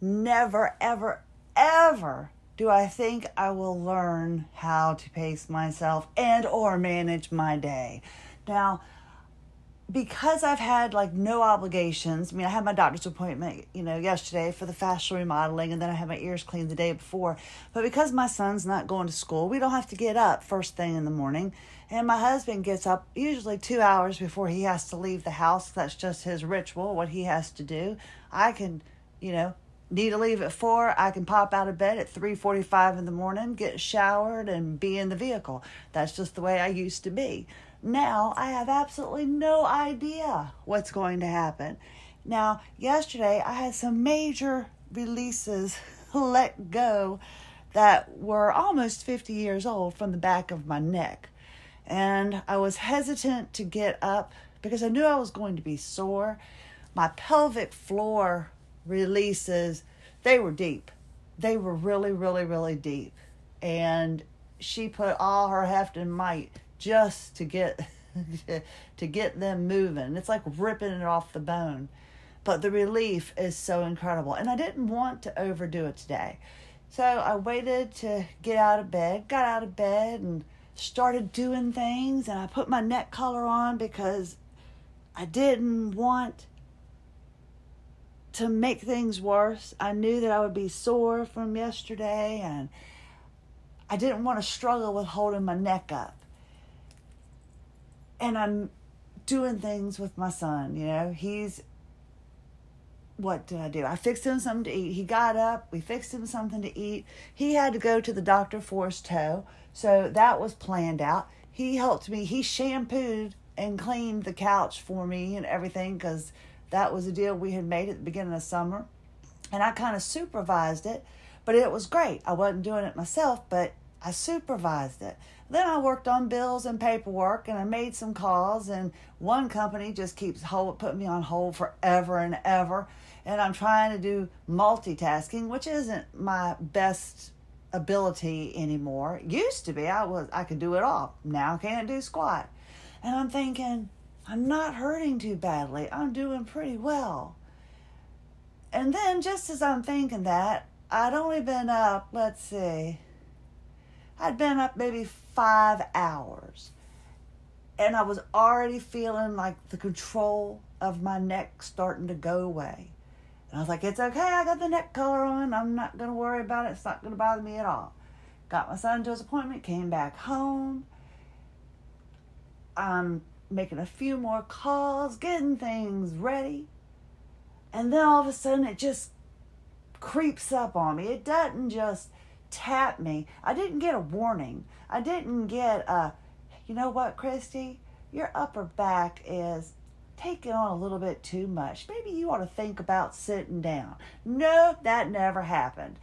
never, ever, ever do I think I will learn how to pace myself and or manage my day. Now, because I've had like no obligations, I mean, I had my doctor's appointment, you know, yesterday for the fascial remodeling, and then I had my ears cleaned the day before. But because my son's not going to school, we don't have to get up first thing in the morning. And my husband gets up usually two hours before he has to leave the house. That's just his ritual, what he has to do. I can, you know, need to leave at four. I can pop out of bed at three forty-five in the morning, get showered, and be in the vehicle. That's just the way I used to be. Now I have absolutely no idea what's going to happen. Now, yesterday I had some major releases let go that were almost 50 years old from the back of my neck. And I was hesitant to get up because I knew I was going to be sore. My pelvic floor releases, they were deep. They were really, really, really deep. And she put all her heft and might just to get to get them moving. It's like ripping it off the bone. But the relief is so incredible. And I didn't want to overdo it today. So I waited to get out of bed, got out of bed and started doing things and I put my neck collar on because I didn't want to make things worse. I knew that I would be sore from yesterday and I didn't want to struggle with holding my neck up and I'm doing things with my son. You know, he's what did I do? I fixed him something to eat. He got up. We fixed him something to eat. He had to go to the doctor for his toe, so that was planned out. He helped me. He shampooed and cleaned the couch for me and everything because that was a deal we had made at the beginning of summer, and I kind of supervised it. But it was great. I wasn't doing it myself, but I supervised it. Then I worked on bills and paperwork and I made some calls and one company just keeps hold putting me on hold forever and ever and I'm trying to do multitasking which isn't my best ability anymore. Used to be I was I could do it all. Now I can't do squat. And I'm thinking I'm not hurting too badly. I'm doing pretty well. And then just as I'm thinking that, I'd only been up, let's see, I'd been up maybe five hours. And I was already feeling like the control of my neck starting to go away. And I was like, it's okay, I got the neck collar on. I'm not going to worry about it. It's not going to bother me at all. Got my son to his appointment, came back home. I'm making a few more calls, getting things ready. And then all of a sudden it just creeps up on me. It doesn't just tap me. I didn't get a warning. I didn't get a, you know what, Christie? Your upper back is taking on a little bit too much. Maybe you ought to think about sitting down. No, that never happened.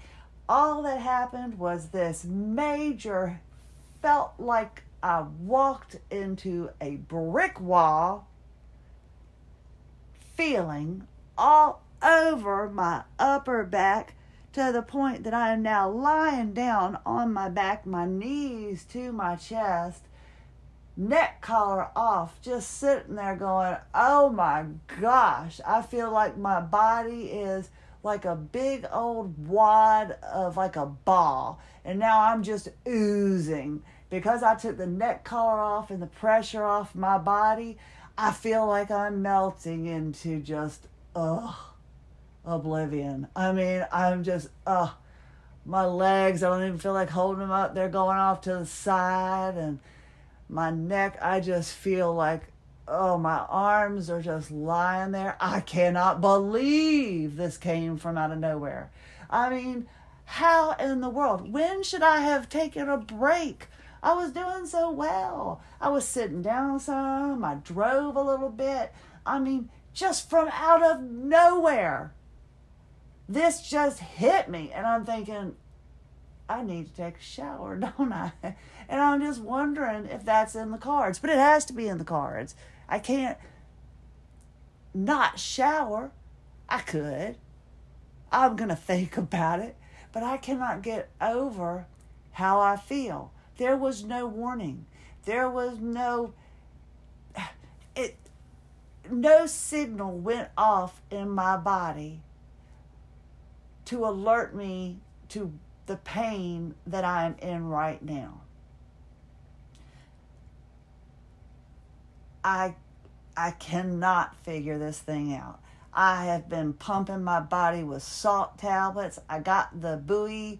All that happened was this major, felt like I walked into a brick wall feeling all over my upper back to the point that I am now lying down on my back, my knees to my chest, neck collar off, just sitting there going, oh my gosh, I feel like my body is like a big old wad of like a ball. And now I'm just oozing. Because I took the neck collar off and the pressure off my body, I feel like I'm melting into just, ugh oblivion. I mean, I'm just, uh, my legs, I don't even feel like holding them up. They're going off to the side. And my neck, I just feel like, oh, my arms are just lying there. I cannot believe this came from out of nowhere. I mean, how in the world? When should I have taken a break? I was doing so well. I was sitting down some. I drove a little bit. I mean, just from out of nowhere this just hit me. And I'm thinking, I need to take a shower, don't I? And I'm just wondering if that's in the cards. But it has to be in the cards. I can't not shower. I could. I'm going to think about it. But I cannot get over how I feel. There was no warning. There was no it no signal went off in my body to alert me to the pain that I'm in right now. I I cannot figure this thing out. I have been pumping my body with salt tablets. I got the buoy,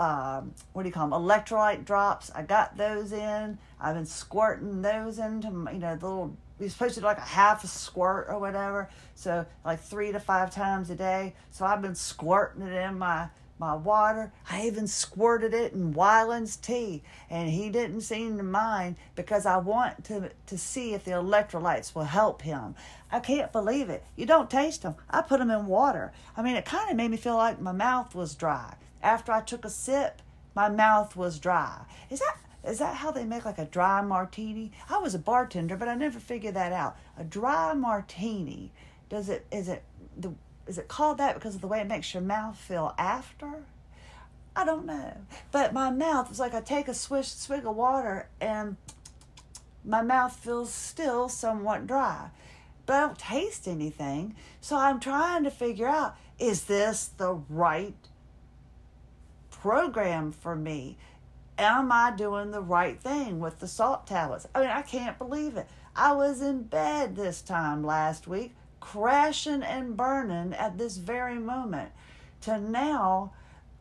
um, what do you call them, electrolyte drops. I got those in. I've been squirting those into, you know, the little, you're supposed to do like a half a squirt or whatever. So like three to five times a day. So I've been squirting it in my my water. I even squirted it in Wyland's tea, and he didn't seem to mind because I want to to see if the electrolytes will help him. I can't believe it. You don't taste them. I put them in water. I mean, it kind of made me feel like my mouth was dry. After I took a sip, my mouth was dry. Is that is that how they make like a dry martini? I was a bartender, but I never figured that out. A dry martini. Does it is it the is it called that because of the way it makes your mouth feel after? I don't know. But my mouth is like I take a swish swig of water and my mouth feels still somewhat dry. But I don't taste anything. So I'm trying to figure out is this the right program for me? Am I doing the right thing with the salt tablets? I mean, I can't believe it. I was in bed this time last week crashing and burning at this very moment to now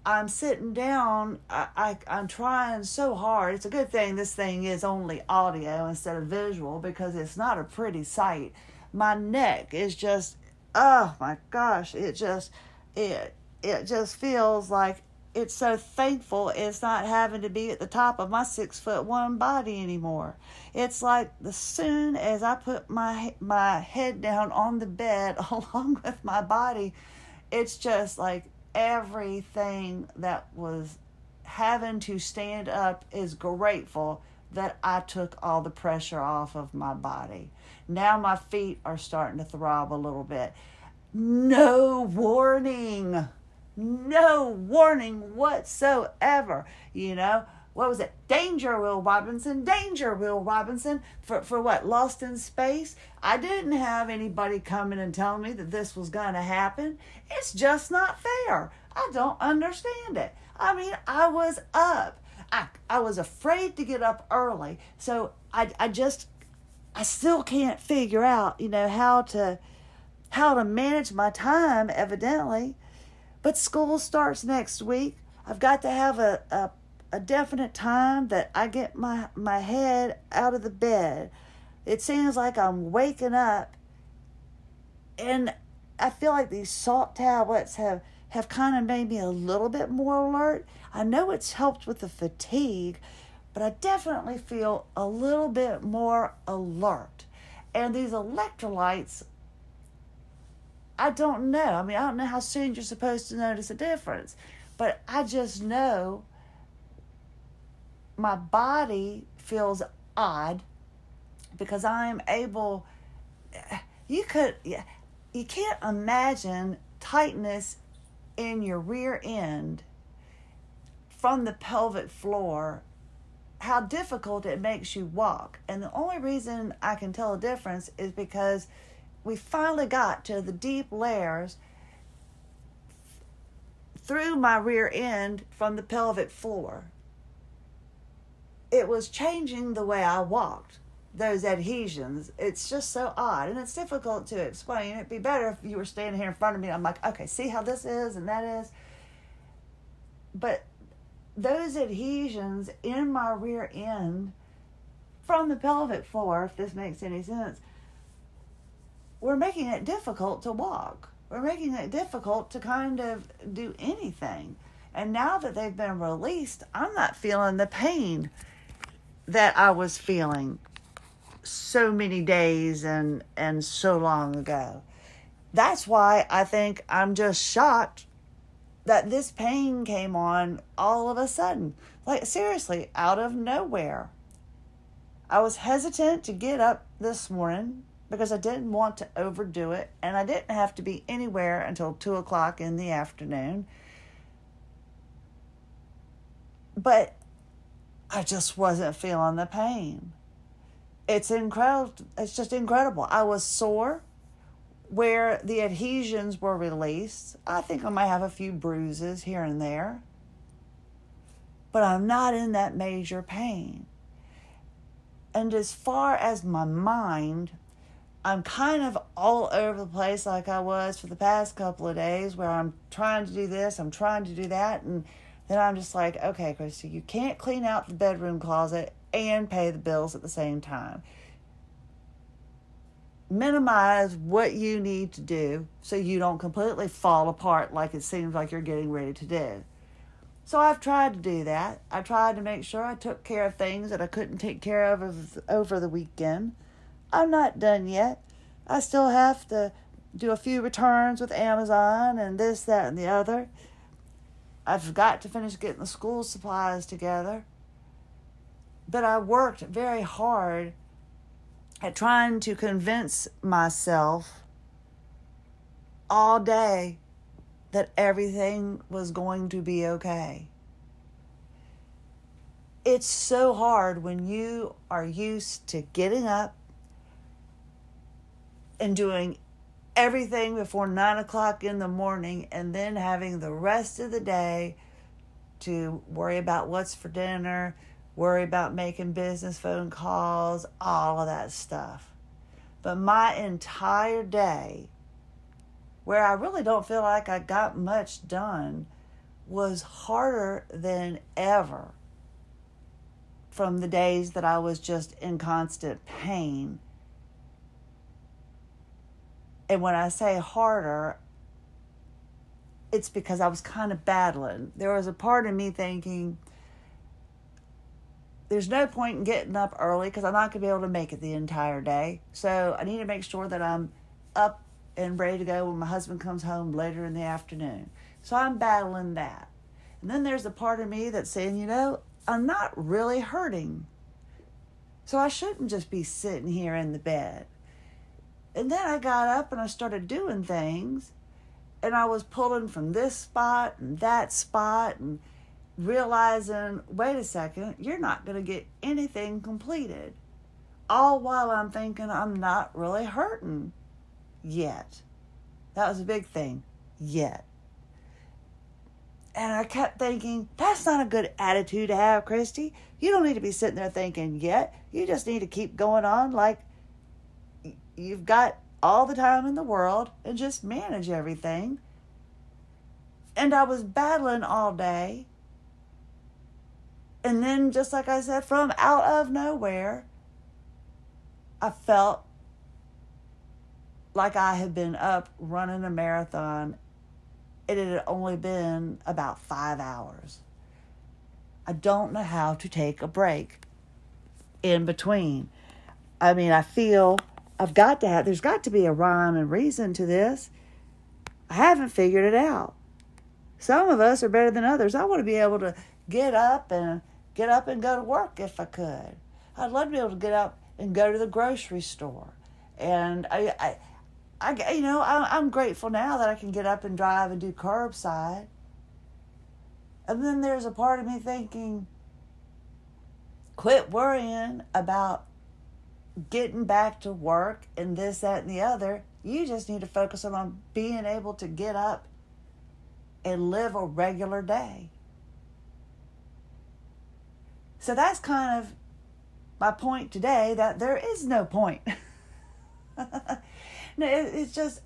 I'm sitting down. I, I, I'm trying so hard. It's a good thing this thing is only audio instead of visual because it's not a pretty sight. My neck is just, oh my gosh, it just, it, it just feels like it's so thankful it's not having to be at the top of my six foot one body anymore. It's like the soon as I put my my head down on the bed along with my body, it's just like everything that was having to stand up is grateful that I took all the pressure off of my body. Now my feet are starting to throb a little bit. No warning no warning whatsoever. You know, what was it? Danger, Will Robinson. Danger, Will Robinson. For, for what? Lost in space? I didn't have anybody coming and telling me that this was going to happen. It's just not fair. I don't understand it. I mean, I was up. I, I was afraid to get up early. So I, I just, I still can't figure out, you know, how to, how to manage my time, evidently. But school starts next week. I've got to have a, a, a definite time that I get my, my head out of the bed. It seems like I'm waking up and I feel like these salt tablets have, have kind of made me a little bit more alert. I know it's helped with the fatigue, but I definitely feel a little bit more alert. And these electrolytes I don't know. I mean, I don't know how soon you're supposed to notice a difference, but I just know my body feels odd because I'm able. You could, you can't imagine tightness in your rear end from the pelvic floor how difficult it makes you walk. And the only reason I can tell a difference is because we finally got to the deep layers through my rear end from the pelvic floor. It was changing the way I walked, those adhesions. It's just so odd and it's difficult to explain. It'd be better if you were standing here in front of me. I'm like, okay, see how this is and that is. But those adhesions in my rear end from the pelvic floor, if this makes any sense, we're making it difficult to walk. We're making it difficult to kind of do anything. And now that they've been released, I'm not feeling the pain that I was feeling so many days and and so long ago. That's why I think I'm just shocked that this pain came on all of a sudden. Like seriously, out of nowhere. I was hesitant to get up this morning because I didn't want to overdo it and I didn't have to be anywhere until two o'clock in the afternoon. But I just wasn't feeling the pain. It's incredible. It's just incredible. I was sore where the adhesions were released. I think I might have a few bruises here and there, but I'm not in that major pain. And as far as my mind, I'm kind of all over the place like I was for the past couple of days where I'm trying to do this, I'm trying to do that, and then I'm just like, okay, Christie, you can't clean out the bedroom closet and pay the bills at the same time. Minimize what you need to do so you don't completely fall apart like it seems like you're getting ready to do. So I've tried to do that. I tried to make sure I took care of things that I couldn't take care of over the weekend. I'm not done yet. I still have to do a few returns with Amazon and this, that, and the other. I've got to finish getting the school supplies together. But I worked very hard at trying to convince myself all day that everything was going to be okay. It's so hard when you are used to getting up and doing everything before nine o'clock in the morning and then having the rest of the day to worry about what's for dinner, worry about making business phone calls, all of that stuff. But my entire day where I really don't feel like I got much done was harder than ever from the days that I was just in constant pain. And when I say harder, it's because I was kind of battling. There was a part of me thinking, there's no point in getting up early because I'm not going to be able to make it the entire day. So I need to make sure that I'm up and ready to go when my husband comes home later in the afternoon. So I'm battling that. And then there's a part of me that's saying, you know, I'm not really hurting. So I shouldn't just be sitting here in the bed. And then I got up and I started doing things. And I was pulling from this spot and that spot and realizing, wait a second, you're not going to get anything completed. All while I'm thinking I'm not really hurting yet. That was a big thing. Yet. And I kept thinking, that's not a good attitude to have, Christie. You don't need to be sitting there thinking yet. You just need to keep going on like you've got all the time in the world and just manage everything. And I was battling all day. And then, just like I said, from out of nowhere, I felt like I had been up running a marathon. It had only been about five hours. I don't know how to take a break in between. I mean, I feel I've got to have, there's got to be a rhyme and reason to this. I haven't figured it out. Some of us are better than others. I want to be able to get up and get up and go to work if I could. I'd love to be able to get up and go to the grocery store. And I, I I, you know, I, I'm grateful now that I can get up and drive and do curbside. And then there's a part of me thinking, quit worrying about getting back to work and this, that, and the other. You just need to focus on being able to get up and live a regular day. So that's kind of my point today that there is no point. No, it, it's just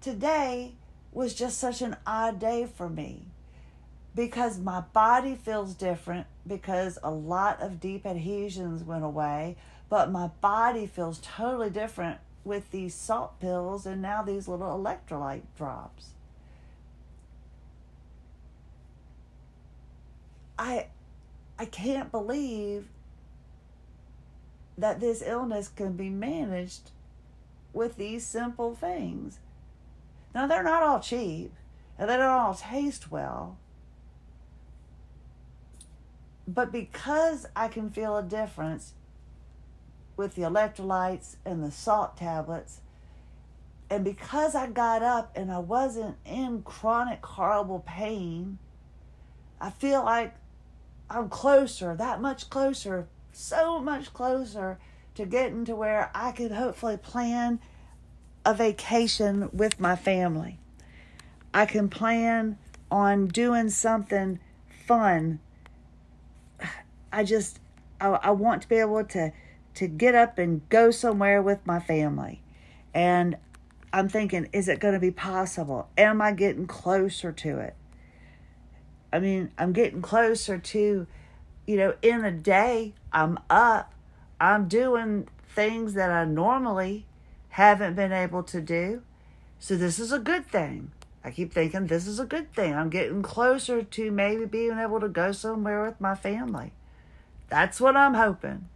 today was just such an odd day for me because my body feels different because a lot of deep adhesions went away, but my body feels totally different with these salt pills and now these little electrolyte drops. I I can't believe that this illness can be managed with these simple things. Now, they're not all cheap and they don't all taste well. But because I can feel a difference with the electrolytes and the salt tablets, and because I got up and I wasn't in chronic, horrible pain, I feel like I'm closer, that much closer, so much closer to getting to where I could hopefully plan a vacation with my family. I can plan on doing something fun. I just I, I want to be able to to get up and go somewhere with my family. And I'm thinking, is it going to be possible? Am I getting closer to it? I mean, I'm getting closer to, you know, in a day, I'm up, I'm doing things that I normally haven't been able to do. So this is a good thing. I keep thinking this is a good thing. I'm getting closer to maybe being able to go somewhere with my family. That's what I'm hoping.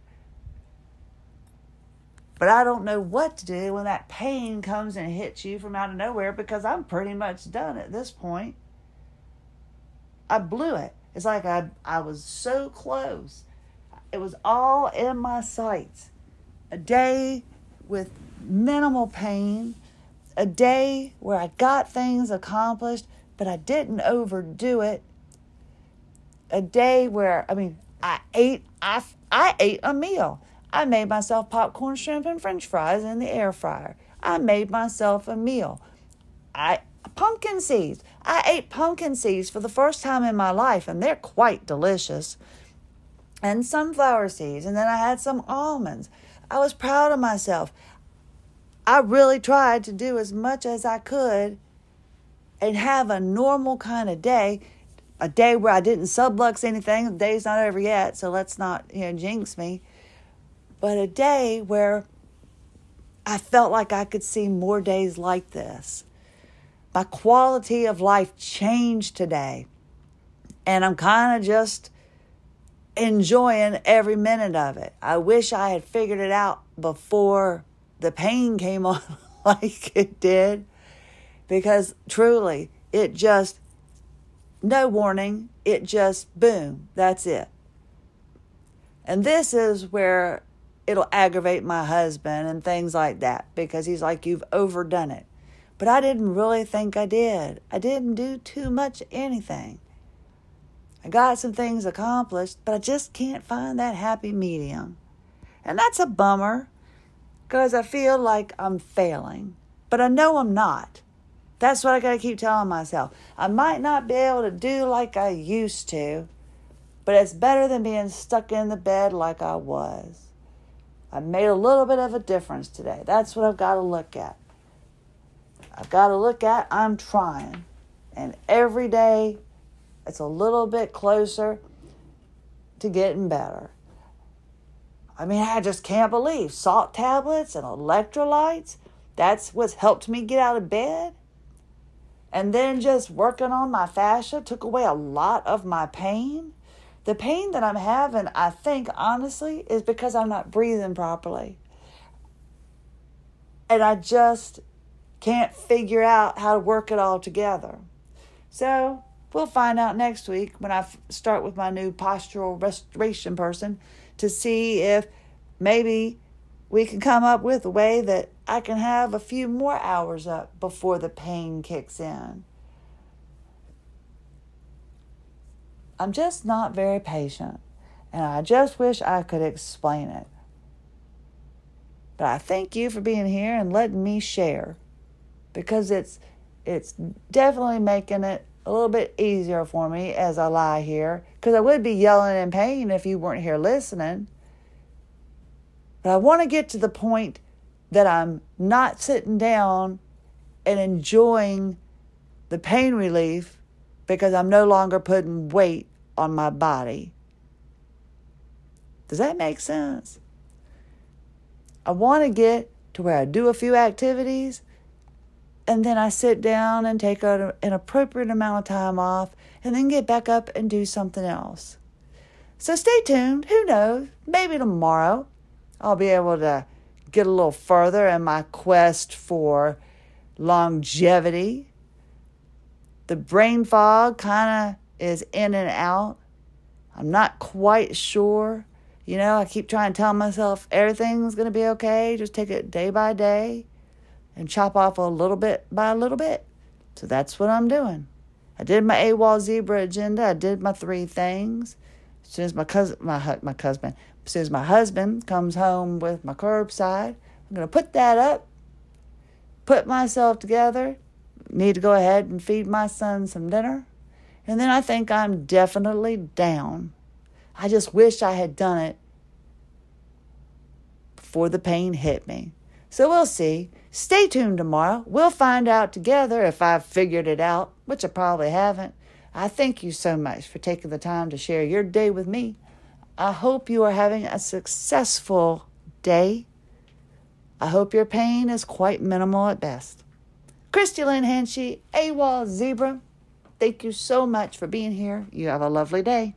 But I don't know what to do when that pain comes and hits you from out of nowhere because I'm pretty much done at this point. I blew it. It's like I I was so close. It was all in my sights. A day with minimal pain, a day where I got things accomplished, but I didn't overdo it. A day where I mean, I ate I I ate a meal. I made myself popcorn, shrimp, and french fries in the air fryer. I made myself a meal. I pumpkin seeds. I ate pumpkin seeds for the first time in my life, and they're quite delicious. And sunflower seeds, and then I had some almonds. I was proud of myself. I really tried to do as much as I could and have a normal kind of day. A day where I didn't sublux anything. The day's not over yet, so let's not you know jinx me but a day where I felt like I could see more days like this. My quality of life changed today, and I'm kind of just enjoying every minute of it. I wish I had figured it out before the pain came on like it did, because truly, it just, no warning, it just boom, that's it. And this is where it'll aggravate my husband and things like that because he's like, You've overdone it. But I didn't really think I did. I didn't do too much anything. I got some things accomplished, but I just can't find that happy medium. And that's a bummer because I feel like I'm failing, but I know I'm not. That's what I got to keep telling myself. I might not be able to do like I used to, but it's better than being stuck in the bed like I was. I made a little bit of a difference today. That's what I've got to look at. I've got to look at I'm trying. And every day it's a little bit closer to getting better. I mean, I just can't believe salt tablets and electrolytes. That's what's helped me get out of bed. And then just working on my fascia took away a lot of my pain. The pain that I'm having, I think, honestly, is because I'm not breathing properly. And I just can't figure out how to work it all together. So we'll find out next week when I start with my new postural restoration person to see if maybe we can come up with a way that I can have a few more hours up before the pain kicks in. I'm just not very patient, and I just wish I could explain it. But I thank you for being here and letting me share because it's it's definitely making it a little bit easier for me as I lie here because I would be yelling in pain if you weren't here listening. But I want to get to the point that I'm not sitting down and enjoying the pain relief because I'm no longer putting weight on my body. Does that make sense? I want to get to where I do a few activities and then I sit down and take an appropriate amount of time off and then get back up and do something else. So stay tuned. Who knows? Maybe tomorrow I'll be able to get a little further in my quest for longevity the brain fog kind of is in and out. I'm not quite sure. You know, I keep trying to tell myself everything's going to be okay. Just take it day by day and chop off a little bit by a little bit. So that's what I'm doing. I did my AWOL zebra agenda. I did my three things. As soon as my cousin, my my husband, as soon as my husband comes home with my curbside, I'm gonna put that up put myself together, need to go ahead and feed my son some dinner, and then I think I'm definitely down. I just wish I had done it before the pain hit me. So we'll see. Stay tuned tomorrow. We'll find out together if I've figured it out, which I probably haven't. I thank you so much for taking the time to share your day with me. I hope you are having a successful day. I hope your pain is quite minimal at best. Christie Lynn Hanchey, AWOL Zebra, thank you so much for being here. You have a lovely day.